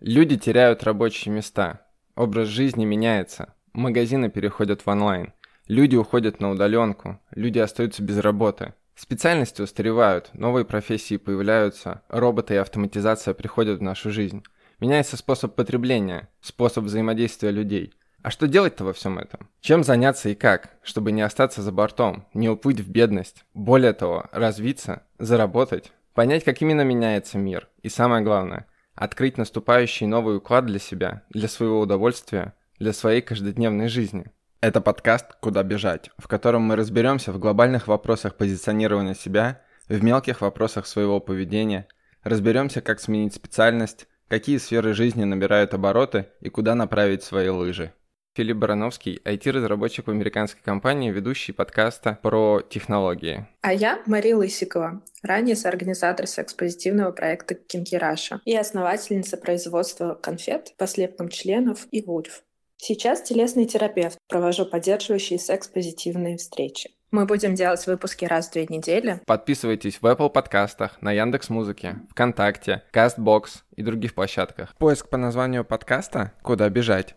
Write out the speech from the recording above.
Люди теряют рабочие места. Образ жизни меняется. Магазины переходят в онлайн. Люди уходят на удаленку. Люди остаются без работы. Специальности устаревают, новые профессии появляются, роботы и автоматизация приходят в нашу жизнь. Меняется способ потребления, способ взаимодействия людей. А что делать-то во всем этом? Чем заняться и как, чтобы не остаться за бортом, не уплыть в бедность? Более того, развиться, заработать, понять, как именно меняется мир. И самое главное, открыть наступающий новый уклад для себя, для своего удовольствия, для своей каждодневной жизни. Это подкаст «Куда бежать», в котором мы разберемся в глобальных вопросах позиционирования себя, в мелких вопросах своего поведения, разберемся, как сменить специальность, какие сферы жизни набирают обороты и куда направить свои лыжи. Филипп Барановский, IT-разработчик в американской компании, ведущий подкаста про технологии. А я Мария Лысикова, ранее соорганизатор секс-позитивного проекта Кинки Раша и основательница производства конфет по слепкам членов и вульф. Сейчас телесный терапевт, провожу поддерживающие секс-позитивные встречи. Мы будем делать выпуски раз в две недели. Подписывайтесь в Apple подкастах, на Яндекс Музыке, ВКонтакте, Castbox и других площадках. Поиск по названию подкаста «Куда бежать»